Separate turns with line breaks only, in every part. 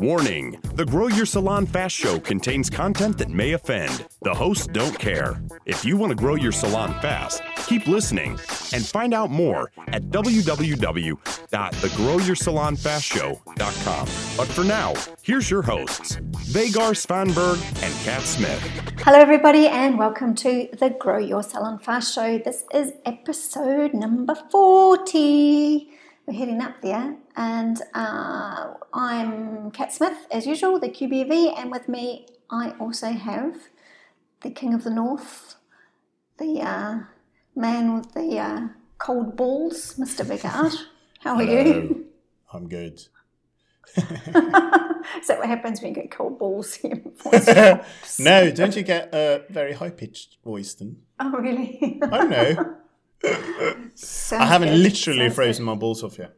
Warning The Grow Your Salon Fast Show contains content that may offend. The hosts don't care. If you want to grow your salon fast, keep listening and find out more at www.thegrowyoursalonfastshow.com. But for now, here's your hosts, Vegard Svanberg and Kat Smith.
Hello, everybody, and welcome to the Grow Your Salon Fast Show. This is episode number 40. We're heading up there, and uh, I'm Kat Smith, as usual, the QBV, and with me, I also have the King of the North, the uh, man with the uh, cold balls, Mr. Vegard. How are you?
I'm good.
Is that what happens when you get cold balls?
No, don't you get a very high pitched voice then?
oh, really?
I don't know.
Sounds
I haven't
good.
literally
Sounds
frozen my balls off yet.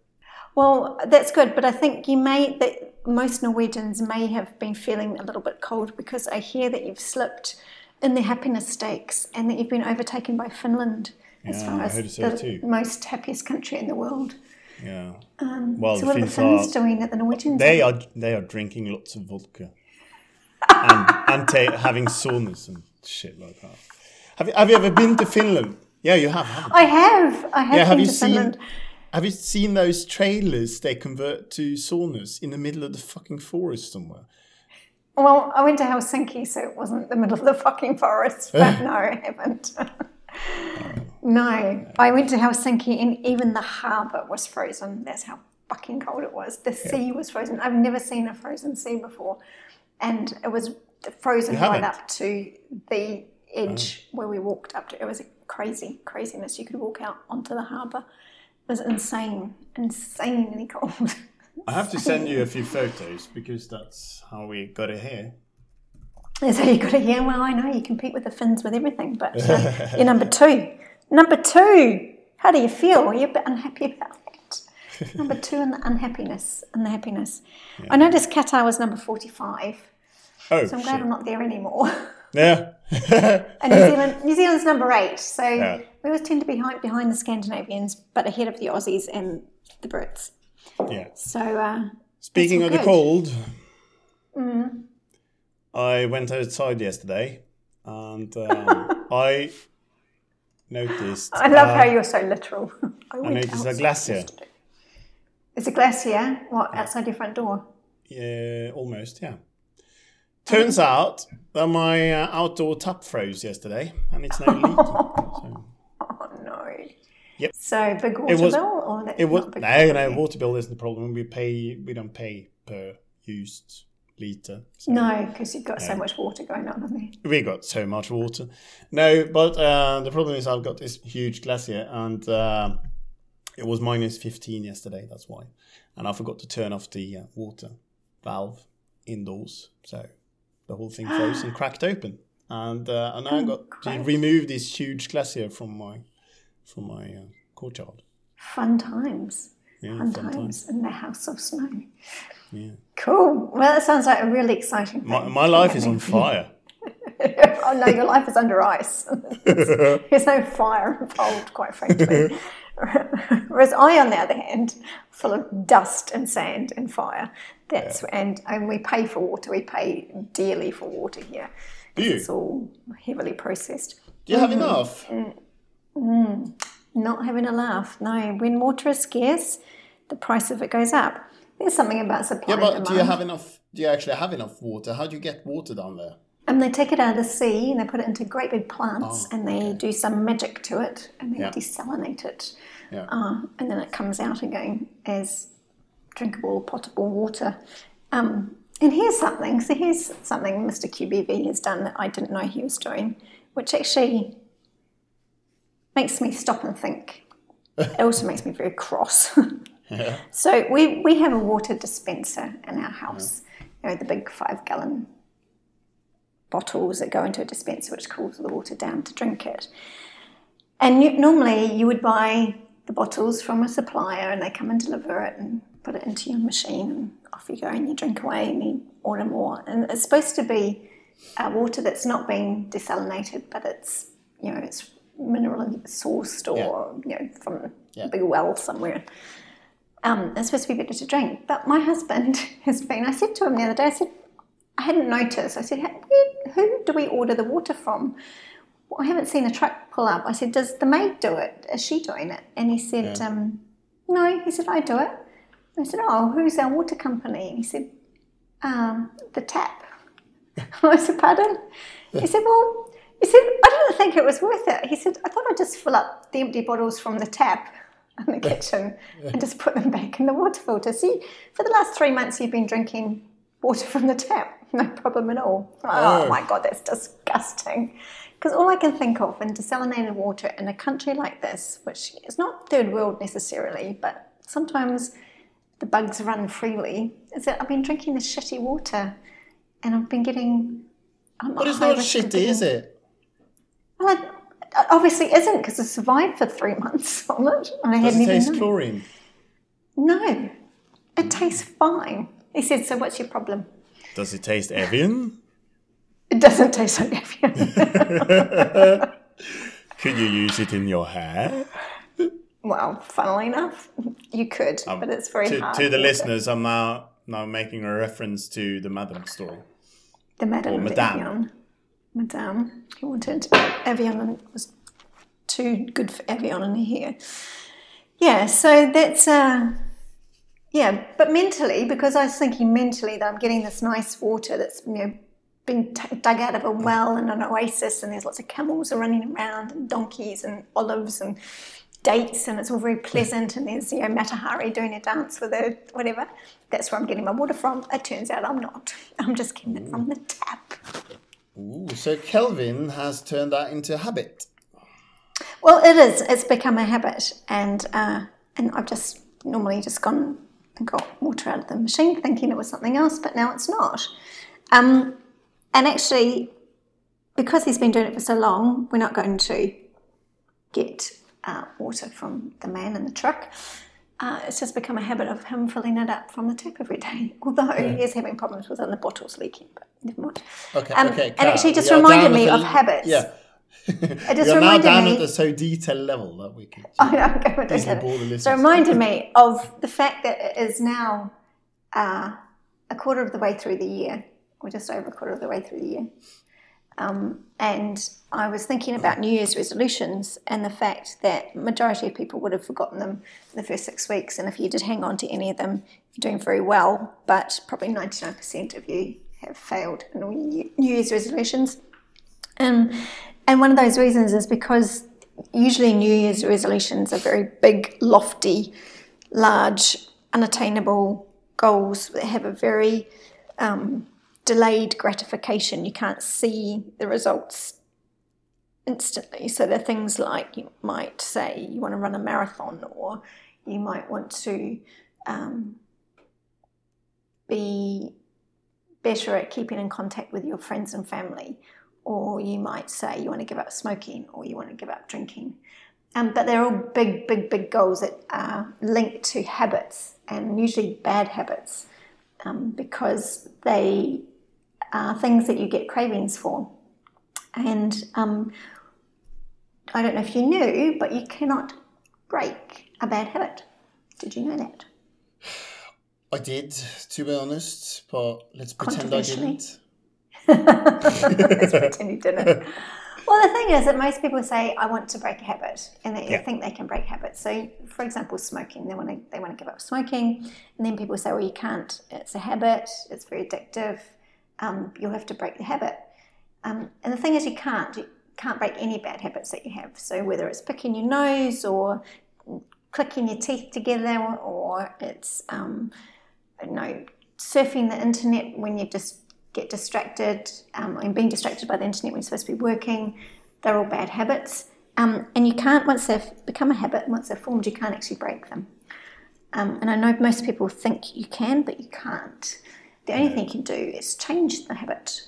Well, that's good, but I think you may that most Norwegians may have been feeling a little bit cold because I hear that you've slipped in the happiness stakes and that you've been overtaken by Finland as
Yeah,
far as the
too.
most happiest country in the world.
Yeah. Um, well,
so what are the
Finns
Finns
are,
doing that the Norwegians?
they are they are drinking lots of vodka and and ta- having saunas and shit like that. Have you, have you ever been to Finland? Yeah, you have.
I have. I have
Yeah, have you seen?
Finland.
Have you seen those trailers they convert to saunas in the middle of the fucking forest somewhere?
Well, I went to Helsinki, so it wasn't the middle of the fucking forest. But no, I haven't. Oh. no, I went to Helsinki, and even the harbour was frozen. That's how fucking cold it was. The sea was frozen. I've never seen a frozen sea before, and it was frozen right up to the edge oh. where we walked up to. It was a crazy craziness. You could walk out onto the harbour. It was insane, insanely cold.
I have to send you a few photos because that's how we got it here.
So you got to hear, well, I know you compete with the Finns with everything, but uh, you're number two. Number two. How do you feel? Are you a bit unhappy about that? number two in the unhappiness and the happiness. I noticed Qatar was number 45,
Oh,
so I'm glad
shit.
I'm not there anymore.
Yeah.
and New Zealand, New Zealand's number eight, so
Yeah.
we always tend to be behind, behind the Scandinavians, but ahead of the Aussies and the Brits.
yeah.
So uh,
Speaking of the
good.
cold, I went outside yesterday and um, I noticed.
I love
uh,
how you're so literal. I, went
noticed a glacier.
yesterday. It's a glacier. What outside your front door?
Yeah, almost, yeah. Turns out that my uh, outdoor tap froze yesterday and it's now leaking. So
Oh no.
Yep.
So big water
It was-
bill, or
it was no,
water
no. Water bill isn't the problem. We pay. We don't pay per used liter. So
No, because you've got so much water going on in there.
we got so much water. No, but uh, the problem is I've got this huge glacier, and uh, it was minus fifteen yesterday. That's why, and I forgot to turn off the uh, water valve indoors, so the whole thing froze and cracked open. And uh, and I got to remove this huge glacier from my from my uh, courtyard.
Fun times.
Yeah,
Fun,
fun
times in the house of snow.
Yeah.
Cool. Well, that sounds like a really exciting thing.
My, my life is on fire.
oh no, your life is under ice. There's no fire involved, quite frankly. Whereas I, on the other hand, full of dust and sand and fire. That's and and we pay for water. We pay dearly for water here.
Do you?
It's all heavily processed.
Do you have mm. enough? Mm. Mm.
Not having a laugh. No, when water is scarce, the price of it goes up. There's something about supply
Yeah, but do you have enough? Do you actually have enough water? How do you get water down there?
And they take it out of the sea and they put it into great big plants
Oh,
and they do some magic to it and they
Yeah.
desalinate it.
Yeah.
Uh, and then it comes out again as drinkable, potable water. Um, and here's something. So here's something Mr. QBV has done that I didn't know he was doing, which actually makes me stop and think. It also makes me very cross.
Yeah.
So we, we have a water dispenser in our house. You know, the big five gallon bottles that go into a dispenser which cools the water down to drink it. And you, normally you would buy the bottles from a supplier and they come and deliver it and put it into your machine and off you go and you drink away and you order more. And it's supposed to be uh, water that's not being desalinated, but it's, you know, it's mineral sourced or, you know, from
Yeah.
a big well somewhere. Um, it's supposed to be better to drink. But my husband has been, I said to him the other day, I said, I hadn't noticed. I said, who, who do we order the water from? Well, I haven't seen a truck pull up. I said, does the maid do it? Is she doing it? And he said,
Yeah.
um, no. He said, I do it. I said, oh, who's our water company? And he said, um, the tap. I said, pardon? He said, well, he said, I didn't think it was worth it. He said, I thought I'd just fill up the empty bottles from the tap in the kitchen and just put them back in the water filter. See, for the last three months, you've been drinking water from the tap. No problem at all. Oh,
Oh.
my God, that's disgusting. Because all I can think of in desalinated water in a country like this, which is not third world necessarily, but sometimes the bugs run freely, is that I've been drinking this shitty water and I've been getting. I'm
But it's not shitty,
getting-
is it?
Well, it obviously isn't because I survived for three months on it. And I
Does
hadn't
it
even
taste
known.
chlorine?
No, it tastes fine. He said, "So what's your problem?"
Does it taste Evian?
It doesn't taste like Evian.
Could you use it in your hair?
well, funnily enough, you could, but it's very
Um, To,
hard.
to the listeners, I'm now now making a reference to the Madam story.
the Madame
Or Madame.
Evian. Madame. He wanted Evian and it was too good for Evian in here. Yeah, so that's uh yeah, but mentally, because I was thinking mentally that I'm getting this nice water that's you know been t- dug out of a well in an oasis, and there's lots of camels are running around, and donkeys, and olives, and dates, and it's all very pleasant. And there's you know Mata Hari doing a dance with a whatever. That's where I'm getting my water from. It turns out I'm not. I'm just getting it from the tap.
Ooh, so Kelvin has turned that into a habit.
Well, it is. It's become a habit, and uh, and I've just normally just gone got water out of the machine, thinking it was something else, but now it's not. Um, and actually, because he's been doing it for so long, we're not going to get uh, water from the man in the truck. Uh, it's just become a habit of him filling it up from the tap every day. Although he is having problems with it and the bottle's leaking, but never mind.
Okay,
Um,
okay.
and actually just
are
reminded me of
the-
habits.
Yeah.
It just
are now down
me.
at a so detailed level that we can.
I know, I'm going to
Easily the
So it reminded me of the fact that it is now uh, a quarter of the way through the year, or just over a quarter of the way through the year. Um, and I was thinking about New Year's resolutions and the fact that majority of people would have forgotten them in the first six weeks. And if you did hang on to any of them, you're doing very well. But probably 99% of you have failed in all your New Year's resolutions. Um, and one of those reasons is because usually New Year's resolutions are very big, lofty, large, unattainable goals that have a very um, delayed gratification. You can't see the results instantly. So they're things like you might say you want to run a marathon, or you might want to um, be better at keeping in contact with your friends and family, or you might say you want to give up smoking, or you want to give up drinking. Um, but they're all big, big, big goals that are linked to habits and usually bad habits um, because they are things that you get cravings for. And um, I don't know if you knew, but you cannot break a bad habit. Did you know that?
I did, to be honest, but let's pretend I didn't.
Let's pretend you didn't. Well, the thing is that most people say, "I want to break a habit," and they
Yeah.
think they can break habits. So, for example, smoking. They want to they want to give up smoking, and then people say, "Well, you can't. It's a habit. It's very addictive. Um, you'll have to break the habit." Um, and the thing is, you can't. You can't break any bad habits that you have. So, whether it's picking your nose or clicking your teeth together, or it's um, don't know surfing the internet when you're just get distracted um, and being distracted by the internet when you're supposed to be working. They're all bad habits. Um, and you can't, once they've become a habit, once they're formed, you can't actually break them. Um, and I know most people think you can, but you can't. The only thing you can do is change the habit.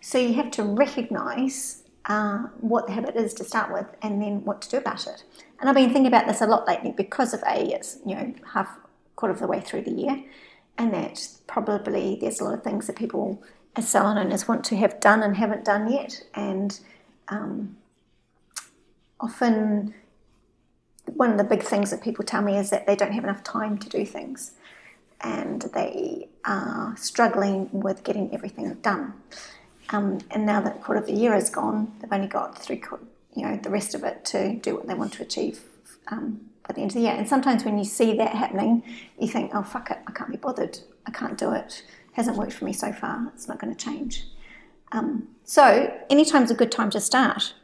So you have to recognize uh, what the habit is to start with and then what to do about it. And I've been thinking about this a lot lately because of A, it's, you know, half, quarter of the way through the year and that probably there's a lot of things that people as salon owners want to have done and haven't done yet. And um, often one of the big things that people tell me is that they don't have enough time to do things and they are struggling with getting everything done. Um, and now that quarter of the year is gone, they've only got three, you know, the rest of it to do what they want to achieve um, by the end of the year. And sometimes when you see that happening, you think, oh, fuck it, I can't be bothered. I can't do it. Hasn't worked for me so far. It's not going to change. Um, so, anytime's a good time to start.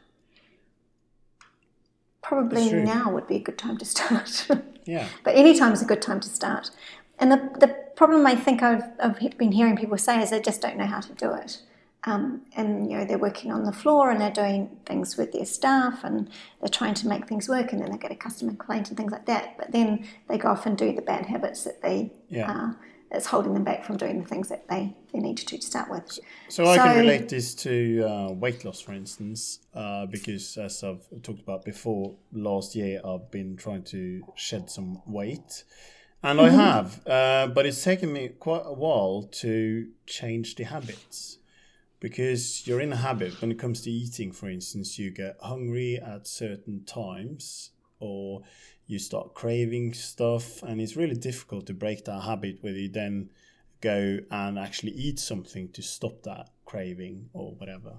Probably now would be a good time to start.
yeah.
But any time is a good time to start. And the, the problem I think I've, I've been hearing people say is they just don't know how to do it. Um, and you know they're working on the floor and they're doing things with their staff and they're trying to make things work and then they get a customer complaint and things like that. But then they go off and do the bad habits that they yeah. uh, that's holding them back from doing the things that they, they need to do to start with.
So, so I can relate this to uh, weight loss, for instance, uh, because as I've talked about before, last year I've been trying to shed some weight. And mm-hmm. I have, uh, but it's taken me quite a while to change the habits because you're in a habit when it comes to eating, for instance, you get hungry at certain times or you start craving stuff and it's really difficult to break that habit where you then go and actually eat something to stop that craving or whatever.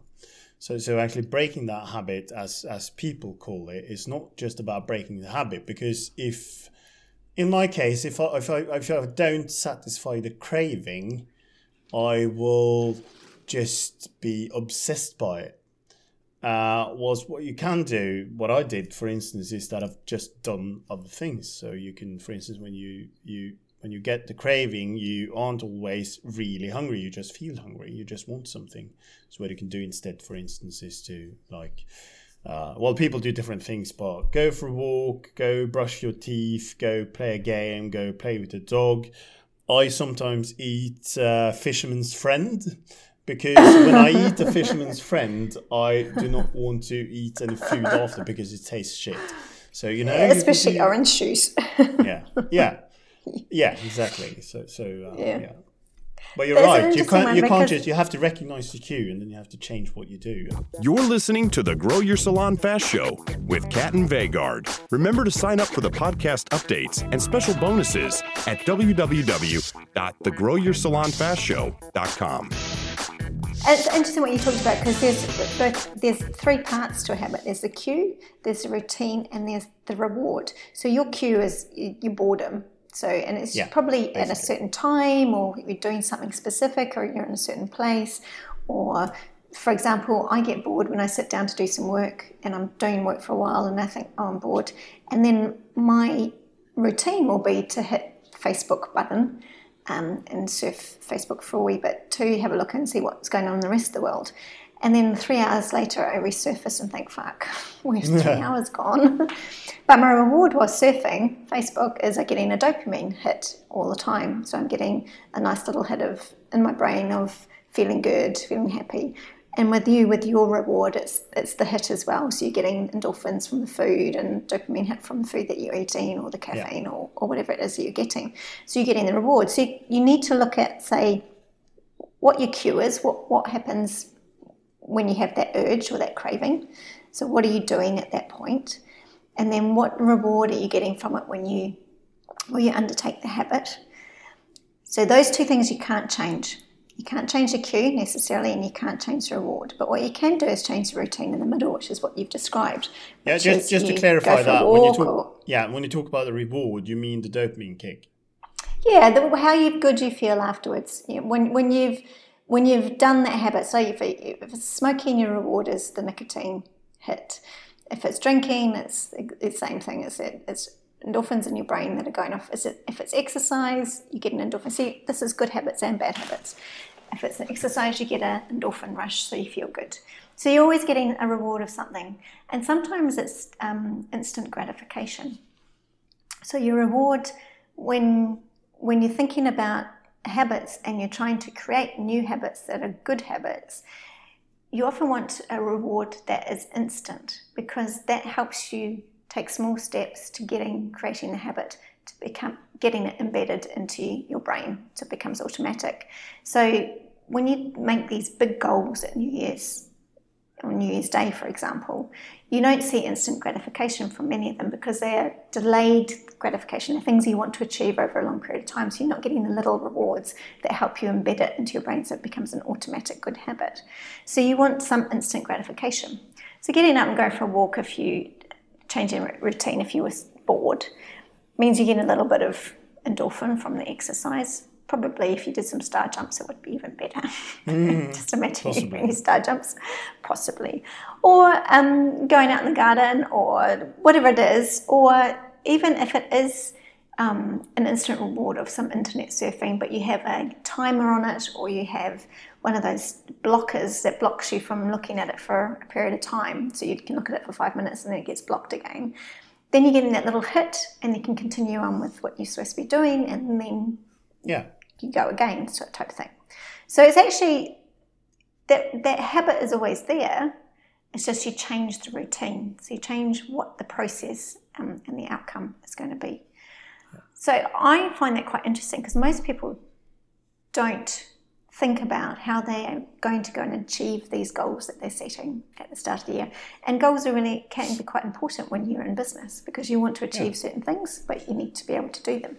So so actually breaking that habit as as people call it is not just about breaking the habit because if in my case if i if i, if I don't satisfy the craving i will just be obsessed by it uh, was what you can do. What I did, for instance, is that I've just done other things. So you can, for instance, when you you when you get the craving, you aren't always really hungry. You just feel hungry. You just want something. So what you can do instead, for instance, is to like. Uh, well, people do different things, but go for a walk, go brush your teeth, go play a game, go play with the dog. I sometimes eat uh, Fisherman's Friend, because when I eat a fisherman's friend, I do not want to eat any food after because it tastes shit. So you know,
especially you, orange juice.
yeah, yeah, yeah, exactly. So, so uh, yeah. yeah. But you're right. You can't. You can't just. You have to recognize the cue, and then you have to change what you do.
You're listening to the Grow Your Salon Fast Show with Kat and Vegard. Remember to sign up for the podcast updates and special bonuses at www.thegrowyoursalonfastshow.com.
It's interesting what you talked about because there's both there's three parts to a habit. There's the cue, there's the routine, and there's the reward. So your cue is your boredom. So and it's yeah, probably basically. at a certain time, or you're doing something specific, or you're in a certain place, or for example, I get bored when I sit down to do some work and I'm doing work for a while and I think, oh, I'm bored. And then my routine will be to hit the Facebook button um, and surf Facebook for a wee bit to have a look and see what's going on in the rest of the world. And then three hours later, I resurface and think, fuck, where's three hours gone? but my reward was surfing Facebook is I'm getting a dopamine hit all the time. So I'm getting a nice little hit of in my brain of feeling good, feeling happy, and with you, with your reward, it's it's the hit as well. So you're getting endorphins from the food and dopamine hit from the food that you're eating or the caffeine yeah. or, or whatever it is that you're getting. So you're getting the reward. So you, you need to look at, say, what your cue is, what, what happens when you have that urge or that craving. So what are you doing at that point? And then what reward are you getting from it when you when you undertake the habit? So those two things you can't change. You can't change the cue necessarily, and you can't change the reward. But what you can do is change the routine in the middle, which is what you've described.
Yeah, just, just to clarify that, when you talk, or, yeah, when you talk about the reward, you mean the dopamine kick.
Yeah, the, how you, good you feel afterwards. You know, when when you've when you've done that habit. So if, if it's smoking, your reward is the nicotine hit. If it's drinking, it's the same thing. It's it. It's endorphins in your brain that are going off. Is it if it's exercise, you get an endorphin. See, this is good habits and bad habits. If it's an exercise, you get an endorphin rush, so you feel good. So you're always getting a reward of something, and sometimes it's um, instant gratification. So your reward when when you're thinking about habits and you're trying to create new habits that are good habits, you often want a reward that is instant because that helps you take small steps to getting creating the habit to become getting it embedded into your brain so it becomes automatic. So when you make these big goals at New Year's, on New Year's Day, for example, you don't see instant gratification from many of them because they're delayed gratification. They're things you want to achieve over a long period of time. So you're not getting the little rewards that help you embed it into your brain so it becomes an automatic good habit. So you want some instant gratification. So getting up and going for a walk if you change your routine if you were bored means you get a little bit of endorphin from the exercise probably if you did some star jumps, it would be even better. Mm, Just imagine you doing star jumps, possibly. Or um, going out in the garden, or whatever it is, or even if it is um, an instant reward of some internet surfing, but you have a timer on it, or you have one of those blockers that blocks you from looking at it for a period of time, so you can look at it for five minutes and then it gets blocked again. Then you're getting that little hit, and you can continue on with what you're supposed to be doing, and then
yeah
you go again, sort of type of thing. So it's actually that that habit is always there. It's just you change the routine. So you change what the process um, and the outcome is going to be. So I find that quite interesting because most people don't think about how they are going to go and achieve these goals that they're setting at the start of the year. And goals are really can be quite important when you're in business because you want to achieve yeah. certain things, but you need to be able to do them.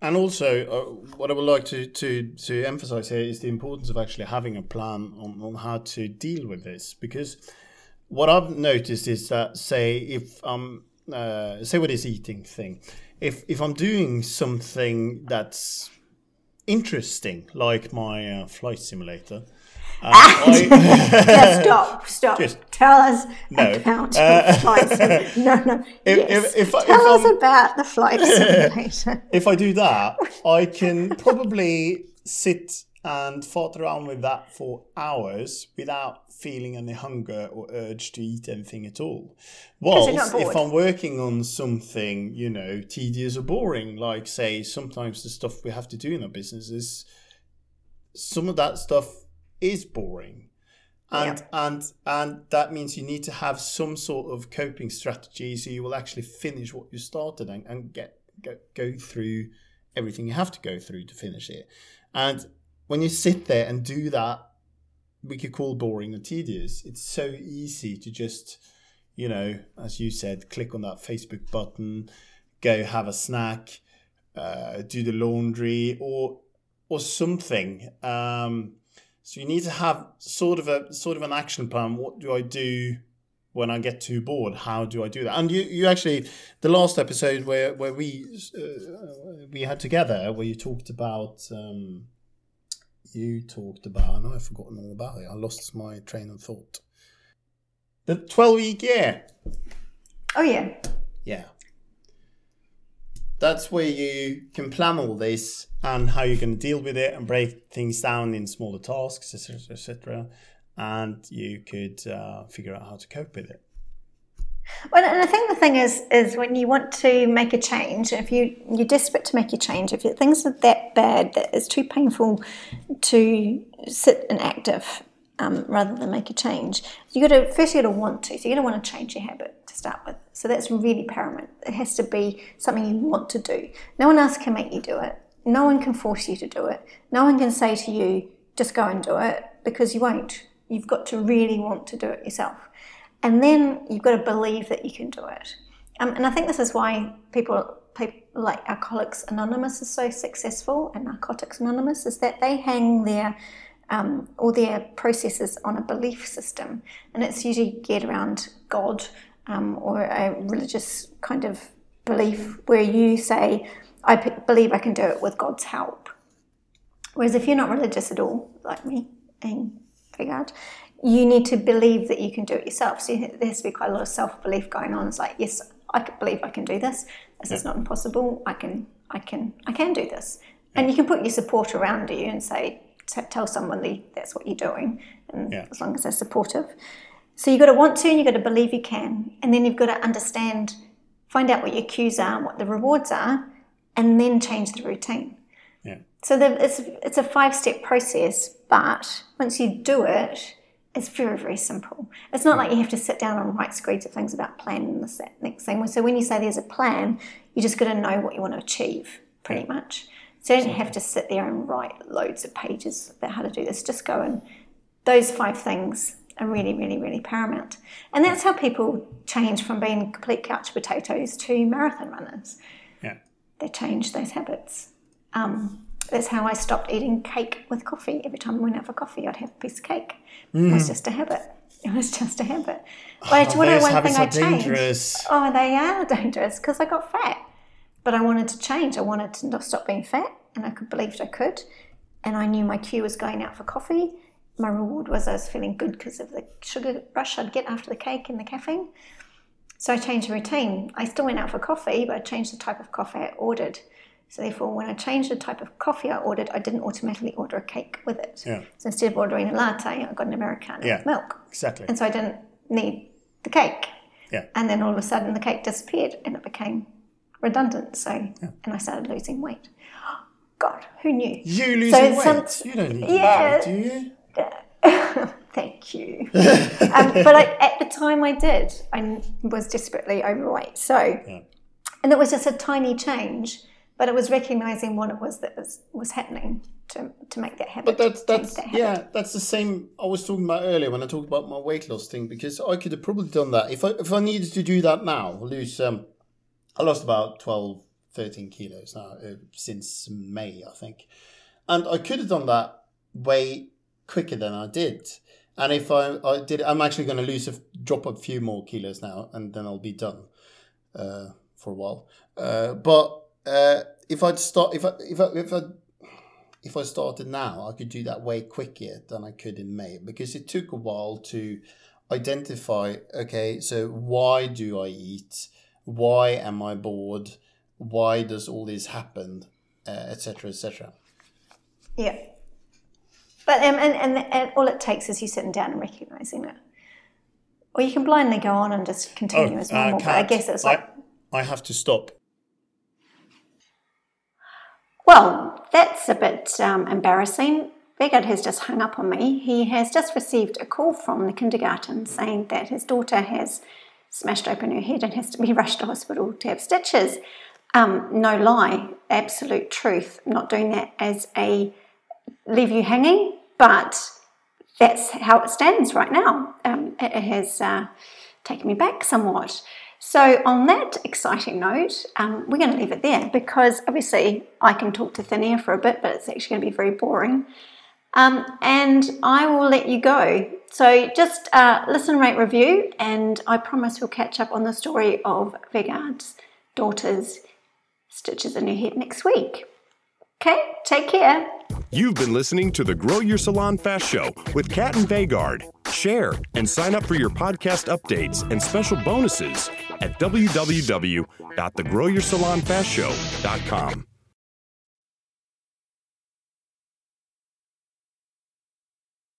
And also, uh, what I would like to, to, to emphasize here is the importance of actually having a plan on, on how to deal with this. Because what I've noticed is that, say, if I'm, uh, say, with this eating thing, if, if I'm doing something that's interesting, like my uh, flight simulator,
uh, I, stop, stop. Just, Tell us no. about uh, flight simulator. No, no. If, yes. if, if, Tell us I'm, about the flight simulator.
if I do that, I can probably sit and fought around with that for hours without feeling any hunger or urge to eat anything at all. Whilst if I'm working on something, you know, tedious or boring, like say sometimes the stuff we have to do in our business is some of that stuff is boring and yeah. and and that means you need to have some sort of coping strategy so you will actually finish what you started and, and get go, go through everything you have to go through to finish it and when you sit there and do that we could call boring and tedious it's so easy to just you know as you said click on that facebook button go have a snack uh, do the laundry or or something um, so you need to have sort of a sort of an action plan. What do I do when I get too bored? How do I do that? And you, you actually the last episode where where we uh, we had together where you talked about um, you talked about. Know I've forgotten all about it. I lost my train of thought. The twelve week year.
Oh yeah.
Yeah. That's where you can plan all this and how you're going to deal with it and break things down in smaller tasks, etc., etc. And you could uh, figure out how to cope with it.
Well, and I think the thing is, is when you want to make a change, if you you're desperate to make a change, if things are that bad that it's too painful to sit inactive um, rather than make a change, you got to first you got to want to. So you got to want to change your habit to start with. So that's really paramount. It has to be something you want to do. No one else can make you do it. No one can force you to do it. No one can say to you, just go and do it, because you won't. You've got to really want to do it yourself. And then you've got to believe that you can do it. Um, and I think this is why people, people like Alcoholics Anonymous is so successful and Narcotics Anonymous is that they hang their um, all their processes on a belief system, and it's usually geared around God um, or a religious kind of belief where you say, I p- believe I can do it with God's help. Whereas if you're not religious at all, like me and Vegard, you need to believe that you can do it yourself. So there has to be quite a lot of self belief going on. It's like, yes, I believe I can do this. This yeah. is not impossible. I can, I can, I can do this. Yeah. And you can put your support around you and say, tell someone that that's what you're doing, and yeah. as long as they're supportive. So you've got to want to, and you've got to believe you can, and then you've got to understand, find out what your cues are, and what the rewards are, and then change the routine.
Yeah.
So the, it's it's a five step process, but once you do it, it's very very simple. It's not like you have to sit down and write screeds of things about planning this that next thing. So when you say there's a plan, you just got to know what you want to achieve, pretty yeah. much. So you don't have to sit there and write loads of pages about how to do this. Just go and those five things are really, really, really paramount. And that's how people change from being complete couch potatoes to marathon runners.
Yeah.
They change those habits. Um, that's how I stopped eating cake with coffee. Every time I went out for coffee, I'd have a piece of cake. It was mm. just a habit. It was just a habit. But
Oh,
what
those
one thing I
are
changed.
dangerous.
Oh, they are dangerous because I got fat. But I wanted to change. I wanted to not stop being fat, and I could believed I could. And I knew my cue was going out for coffee. My reward was I was feeling good because of the sugar rush I'd get after the cake and the caffeine. So I changed the routine. I still went out for coffee, but I changed the type of coffee I ordered. So therefore, when I changed the type of coffee I ordered, I didn't automatically order a cake with it.
Yeah.
So instead of ordering a latte, I got an americano
Yeah.
with milk.
Exactly.
And so I didn't need the cake.
Yeah.
And then all of a sudden the cake disappeared and it became redundant. So, yeah. and I started losing weight. God, who knew?
You losing
some-
weight? you don't need
Yeah.
weight, do you? Yeah.
Thank you. um, but I, at the time I did, I was desperately overweight. So, yeah. and it was just a tiny change, but it was recognizing what it was that was, was happening to, to make that happen.
But that's that's
that
yeah, that's the same I was talking about earlier when I talked about my weight loss thing because I could have probably done that if I if I needed to do that now, lose um, I lost about 12, 13 kilos now uh, since May I think, and I could have done that way quicker than I did. And if I, I did, I'm actually going to lose a drop a few more kilos now, and then I'll be done uh, for a while. Uh, but uh, if I'd start, if I, if I, if I if I started now, I could do that way quicker than I could in May because it took a while to identify okay, so why do I eat? Why am I bored? Why does all this happen? Etc. Etc.
Yeah. But um, and, and and all it takes is you sitting down and recognizing it, or you can blindly go on and just continue as normal. but I guess it's like,
I, I have to stop.
Well, that's a bit um, embarrassing. Vegard has just hung up on me. He has just received a call from the kindergarten saying that his daughter has smashed open her head and has to be rushed to hospital to have stitches. Um, no lie, absolute truth. I'm not doing that as a leave you hanging, but that's how it stands right now. Um, it, it has uh, taken me back somewhat. So, on that exciting note, um, we're going to leave it there because obviously I can talk to thin air for a bit, but it's actually going to be very boring. Um, and I will let you go. So, just uh, listen, rate, review, and I promise we'll catch up on the story of Vegard's daughter's stitches in her head next week. Okay, take care.
You've been listening to the Grow Your Salon Fast Show with Kat and Vegard. Share and sign up for your podcast updates and special bonuses at www.thegrowyoursalonfastshow.com.